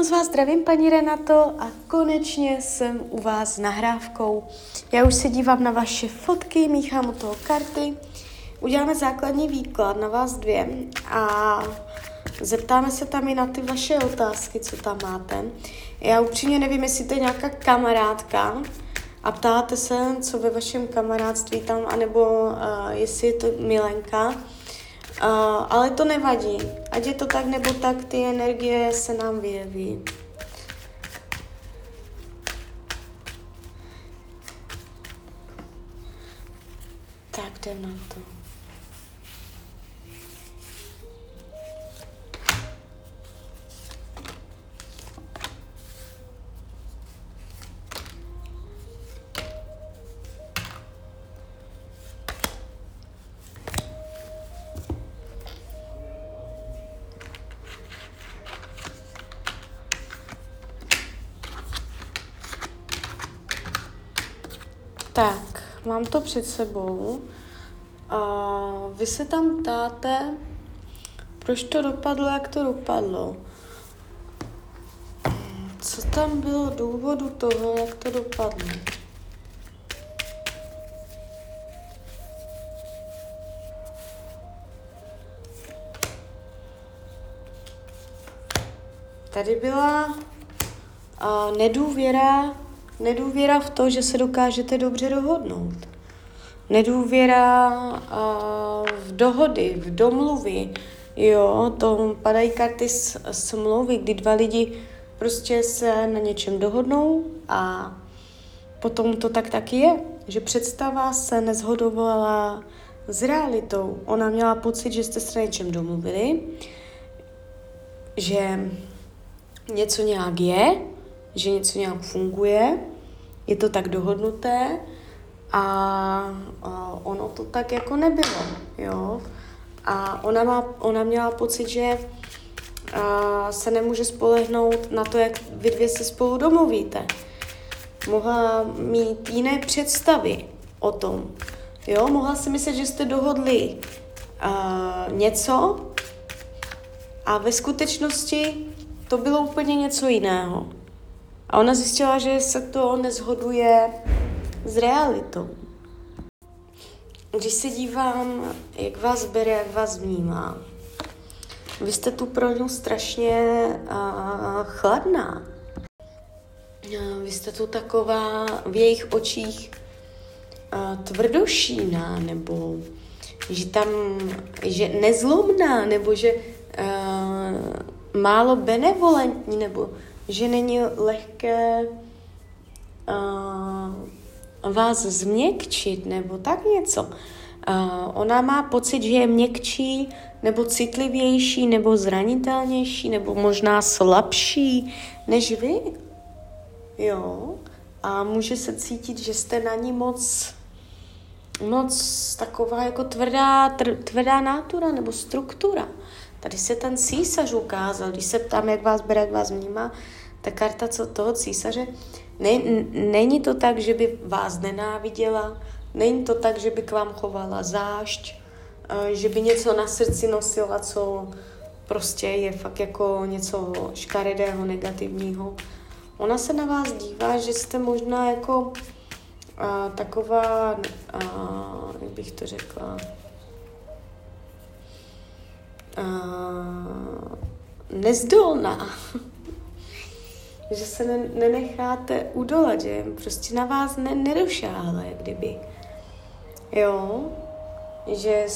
moc vás zdravím, paní Renato, a konečně jsem u vás s nahrávkou. Já už se dívám na vaše fotky, míchám u toho karty, uděláme základní výklad na vás dvě a zeptáme se tam i na ty vaše otázky, co tam máte. Já upřímně nevím, jestli to je nějaká kamarádka a ptáte se, co ve vašem kamarádství tam, anebo uh, jestli je to milenka, Ale to nevadí. Ať je to tak nebo tak, ty energie se nám vyjeví. Tak jdem na to. Tak, mám to před sebou. A vy se tam ptáte, proč to dopadlo, jak to dopadlo. Co tam bylo důvodu toho, jak to dopadlo? Tady byla uh, nedůvěra Nedůvěra v to, že se dokážete dobře dohodnout. Nedůvěra uh, v dohody, v domluvy. Jo, to padají karty s, smlouvy, kdy dva lidi prostě se na něčem dohodnou a potom to tak taky je, že představa se nezhodovala s realitou. Ona měla pocit, že jste se na něčem domluvili, že něco nějak je, že něco nějak funguje, je to tak dohodnuté a, a ono to tak jako nebylo, jo. A ona, má, ona měla pocit, že a, se nemůže spolehnout na to, jak vy dvě se spolu domluvíte. Mohla mít jiné představy o tom. Jo, mohla si myslet, že jste dohodli a, něco a ve skutečnosti to bylo úplně něco jiného. A ona zjistila, že se to nezhoduje s realitou. Když se dívám, jak vás bere, jak vás vnímá, vy jste tu pro ně strašně uh, chladná. Vy jste tu taková v jejich očích uh, tvrdošíná, nebo že tam, že nezlomná, nebo že uh, málo benevolentní, nebo že není lehké uh, vás změkčit nebo tak něco. Uh, ona má pocit, že je měkčí nebo citlivější nebo zranitelnější nebo možná slabší než vy. Jo. A může se cítit, že jste na ní moc moc taková jako tvrdá, tvrdá nátura nebo struktura. Tady se ten císař ukázal, když se ptám, jak vás bere, jak vás vnímá, ta karta co toho císaře, ne, není to tak, že by vás nenáviděla, není to tak, že by k vám chovala zášť, eh, že by něco na srdci nosila, co prostě je fakt jako něco škaredého, negativního. Ona se na vás dívá, že jste možná jako uh, taková, uh, jak bych to řekla, uh, nezdolná. že se ne, nenecháte udolat, že prostě na vás ne, nedošáhle, kdyby. Jo, že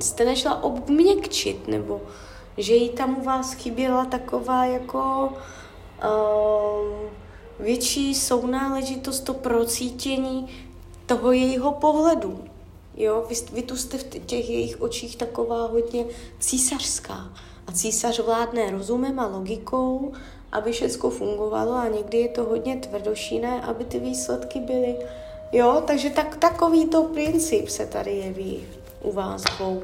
jste nešla obměkčit, nebo že jí tam u vás chyběla taková jako uh, větší sounáležitost, to procítění toho jejího pohledu. Jo, vy, vy tu jste v těch jejich očích taková hodně císařská. A císař vládne rozumem a logikou aby všechno fungovalo a někdy je to hodně tvrdošíné, aby ty výsledky byly. Jo, takže tak, takový to princip se tady jeví u vás dvou.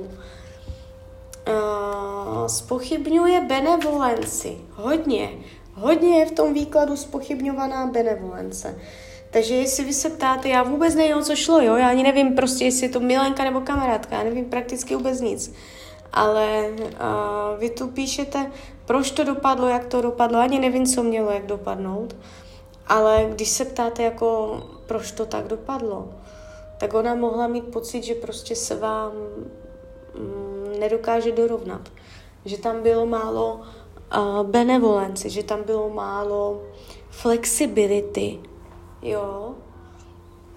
Uh, spochybňuje benevolenci. Hodně. Hodně je v tom výkladu spochybňovaná benevolence. Takže jestli vy se ptáte, já vůbec nevím, co šlo, jo? Já ani nevím prostě, jestli je to milenka nebo kamarádka, já nevím prakticky vůbec nic ale uh, vy tu píšete, proč to dopadlo, jak to dopadlo, ani nevím, co mělo jak dopadnout, ale když se ptáte, jako proč to tak dopadlo, tak ona mohla mít pocit, že prostě se vám mm, nedokáže dorovnat. Že tam bylo málo uh, benevolence, že tam bylo málo flexibility, jo.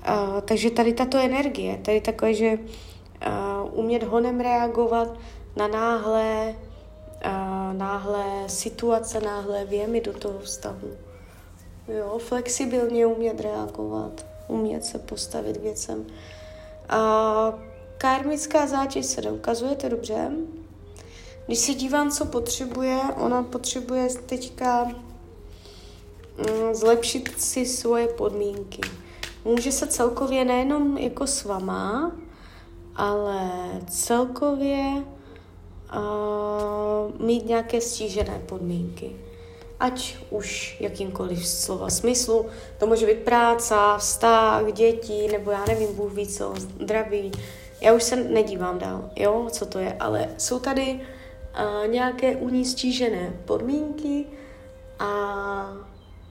Uh, takže tady tato energie, tady takové, že uh, umět honem reagovat na náhle, uh, náhle situace, náhle věmy do toho vztahu. Jo, flexibilně umět reagovat, umět se postavit věcem. A karmická zátěž se neukazuje, to dobře. Když se dívám, co potřebuje, ona potřebuje teďka mm, zlepšit si svoje podmínky. Může se celkově nejenom jako s vama, ale celkově uh, mít nějaké stížené podmínky. Ať už jakýmkoliv slova smyslu, to může být práce, vztah, děti, nebo já nevím, Bůh ví co, zdraví. Já už se nedívám dál, jo, co to je, ale jsou tady nějaké u ní stížené podmínky a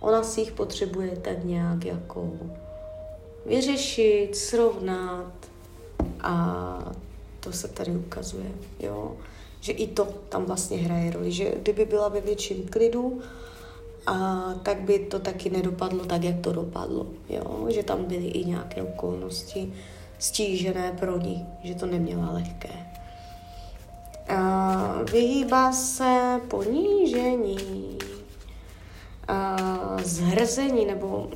ona si jich potřebuje tak nějak jako vyřešit, srovnat a to se tady ukazuje, jo. Že i to tam vlastně hraje roli, že kdyby byla ve větším klidu, a tak by to taky nedopadlo tak, jak to dopadlo, jo. Že tam byly i nějaké okolnosti stížené pro ní, že to neměla lehké. Vyhýbá se ponížení, zhrzení, nebo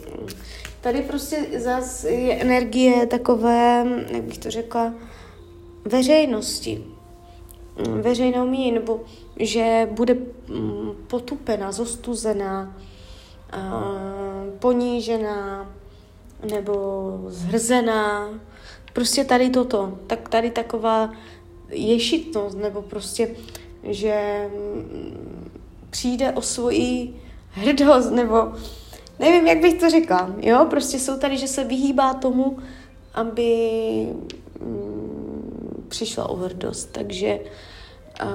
Tady prostě zase je energie takové, jak bych to řekla, veřejnosti, veřejnou míry, nebo že bude mm, potupena, zostuzená, ponížená, nebo zhrzená. Prostě tady toto, tak tady taková ješitnost, nebo prostě, že přijde o svoji hrdost, nebo nevím, jak bych to řekla, jo, prostě jsou tady, že se vyhýbá tomu, aby mm, přišla o hrdost, takže uh,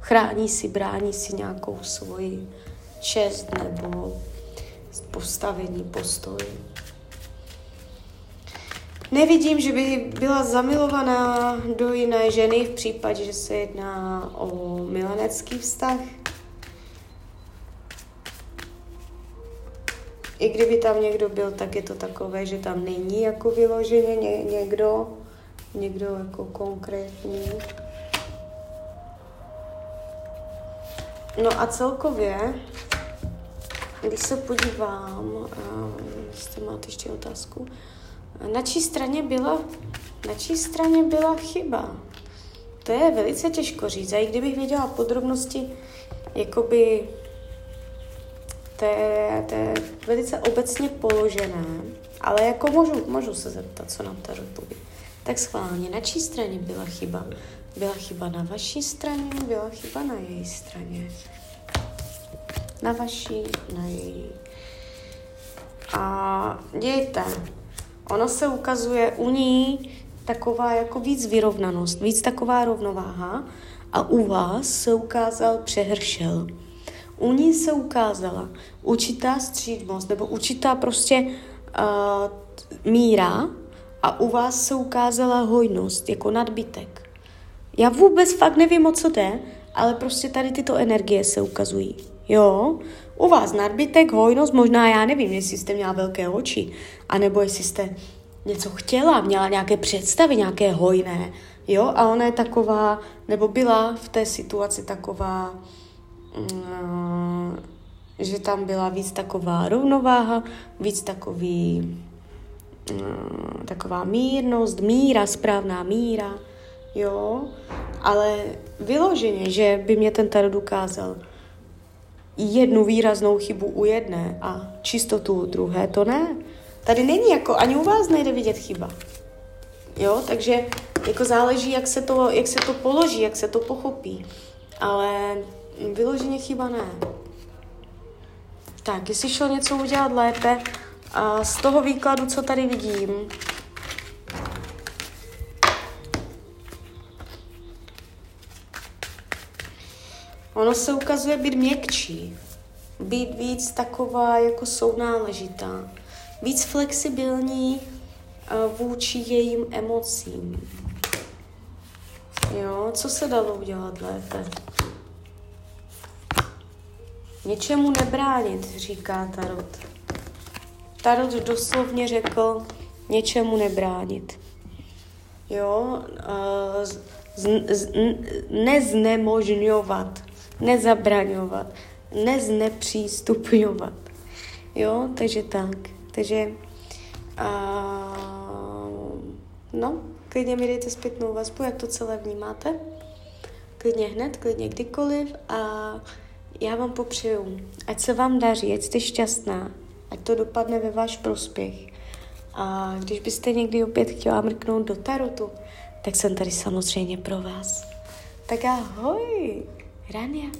chrání si, brání si nějakou svoji čest nebo postavení, postoj. Nevidím, že by byla zamilovaná do jiné ženy v případě, že se jedná o milenecký vztah. i kdyby tam někdo byl, tak je to takové, že tam není jako vyloženě ně, někdo, někdo jako konkrétní. No a celkově, když se podívám, jestli máte ještě otázku, na čí straně byla, na čí straně byla chyba? To je velice těžko říct. A i kdybych věděla podrobnosti, jakoby to je, to je velice obecně položené, ale jako můžu, můžu se zeptat, co nám ta odpoví. Tak schválně, na čí straně byla chyba? Byla chyba na vaší straně, byla chyba na její straně. Na vaší, na její. A dějte, ono se ukazuje u ní taková jako víc vyrovnanost, víc taková rovnováha a u vás se ukázal přehršel u ní se ukázala určitá střídmost nebo určitá prostě uh, míra a u vás se ukázala hojnost jako nadbytek. Já vůbec fakt nevím, o co jde, ale prostě tady tyto energie se ukazují. Jo, u vás nadbytek, hojnost, možná já nevím, jestli jste měla velké oči, anebo jestli jste něco chtěla, měla nějaké představy, nějaké hojné, jo, a ona je taková, nebo byla v té situaci taková, Mm, že tam byla víc taková rovnováha, víc takový, mm, taková mírnost, míra, správná míra, jo, ale vyloženě, že by mě ten tarot ukázal jednu výraznou chybu u jedné a čistotu u druhé, to ne. Tady není jako, ani u vás nejde vidět chyba. Jo, takže jako záleží, jak se to, jak se to položí, jak se to pochopí. Ale Vyloženě chyba ne. Tak, jestli šlo něco udělat lépe, a z toho výkladu, co tady vidím, ono se ukazuje být měkčí, být víc taková jako sounáležitá, víc flexibilní uh, vůči jejím emocím. Jo, co se dalo udělat lépe? Něčemu nebránit, říká Tarot. Tarot doslovně řekl, něčemu nebránit. Jo, uh, z, z, neznemožňovat, nezabraňovat, neznepřístupňovat. Jo, takže tak. Takže uh, no, klidně mi dejte zpětnou vazbu, jak to celé vnímáte. Klidně hned, klidně kdykoliv a já vám popřeju, ať se vám daří, ať jste šťastná, ať to dopadne ve váš prospěch. A když byste někdy opět chtěla mrknout do tarotu, tak jsem tady samozřejmě pro vás. Tak ahoj, Rania.